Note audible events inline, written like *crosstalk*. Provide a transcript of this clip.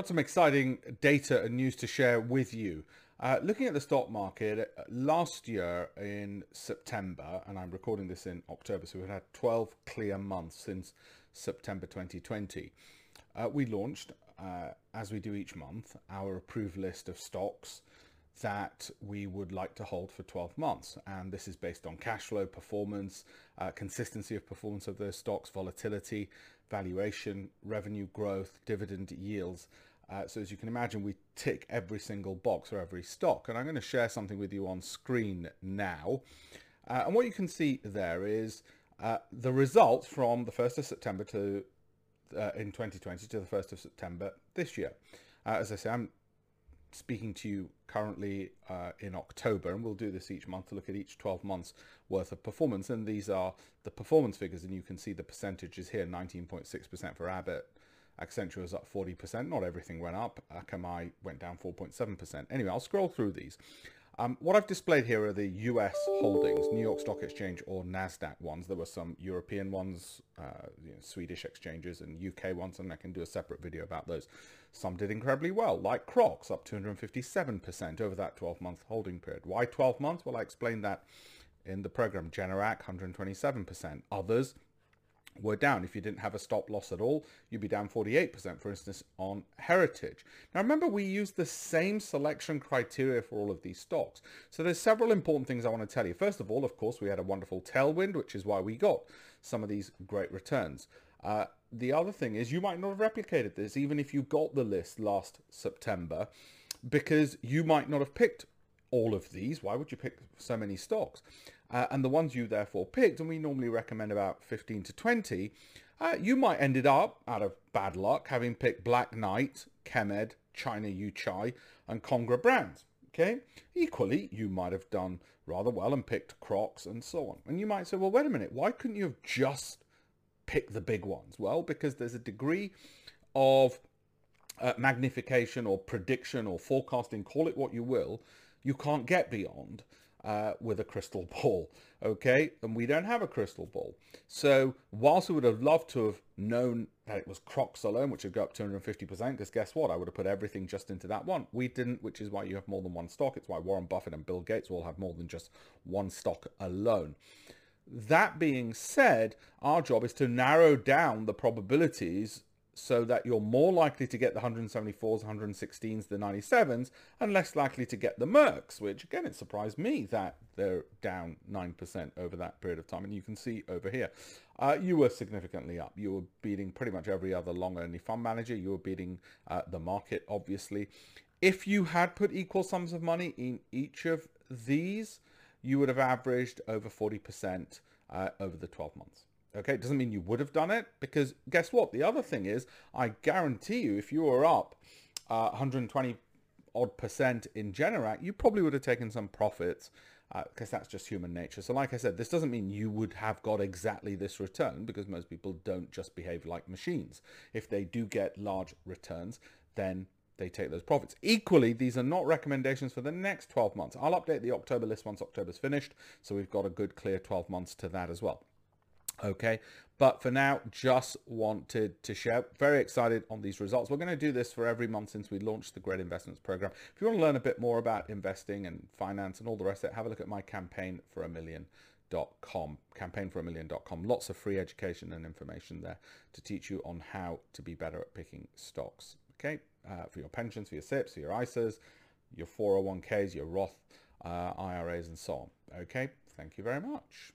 Got some exciting data and news to share with you. Uh, looking at the stock market uh, last year in September, and I'm recording this in October, so we've had 12 clear months since September 2020. Uh, we launched, uh, as we do each month, our approved list of stocks that we would like to hold for 12 months. And this is based on cash flow, performance, uh, consistency of performance of those stocks, volatility, valuation, revenue growth, dividend yields. Uh, so as you can imagine, we tick every single box for every stock. And I'm going to share something with you on screen now. Uh, and what you can see there is uh, the results from the 1st of September to uh, in 2020 to the 1st of September this year. Uh, as I say, I'm speaking to you currently uh, in October, and we'll do this each month to look at each 12 months worth of performance. And these are the performance figures, and you can see the percentages here 19.6% for Abbott. Accenture was up 40%. Not everything went up. Akamai went down 4.7%. Anyway, I'll scroll through these. Um, what I've displayed here are the US holdings, New York Stock Exchange or NASDAQ ones. There were some European ones, uh, you know, Swedish exchanges and UK ones, and I can do a separate video about those. Some did incredibly well, like Crocs, up 257% over that 12-month holding period. Why 12 months? Well, I explained that in the program. Generac, 127%. Others, were down. If you didn't have a stop loss at all, you'd be down 48%, for instance, on Heritage. Now, remember, we use the same selection criteria for all of these stocks. So there's several important things I want to tell you. First of all, of course, we had a wonderful tailwind, which is why we got some of these great returns. Uh, the other thing is you might not have replicated this, even if you got the list last September, because you might not have picked all of these. Why would you pick so many stocks? Uh, and the ones you therefore picked, and we normally recommend about 15 to 20, uh, you might ended up, out of bad luck, having picked Black Knight, Chemed, China Yuchai, and Conagra Brands. Okay. Equally, you might have done rather well and picked Crocs and so on. And you might say, well, wait a minute, why couldn't you have just picked the big ones? Well, because there's a degree of uh, magnification or prediction or forecasting, call it what you will, you can't get beyond uh, with a crystal *laughs* ball, okay? And we don't have a crystal ball. So whilst we would have loved to have known that it was Crocs alone, which would go up 250%, because guess what? I would have put everything just into that one. We didn't, which is why you have more than one stock. It's why Warren Buffett and Bill Gates all have more than just one stock alone. That being said, our job is to narrow down the probabilities so that you're more likely to get the 174s, 116s, the 97s, and less likely to get the Mercks, which again, it surprised me that they're down 9% over that period of time. And you can see over here, uh, you were significantly up. You were beating pretty much every other long-only fund manager. You were beating uh, the market, obviously. If you had put equal sums of money in each of these, you would have averaged over 40% uh, over the 12 months. Okay, it doesn't mean you would have done it because guess what? The other thing is, I guarantee you, if you were up uh, 120 odd percent in Generac, you probably would have taken some profits because uh, that's just human nature. So like I said, this doesn't mean you would have got exactly this return because most people don't just behave like machines. If they do get large returns, then they take those profits. Equally, these are not recommendations for the next 12 months. I'll update the October list once October's finished, so we've got a good clear 12 months to that as well okay? But for now just wanted to share. Very excited on these results. We're going to do this for every month since we launched the great investments program. If you want to learn a bit more about investing and finance and all the rest of it have a look at my campaign for a million dot com campaign for a million dot com. Lots of free education and information there to teach you on how to be better at picking stocks okay? Uh, for your pensions for your SIPPs for your isas your 401ks your roth uh, iras and so on okay? Thank you very much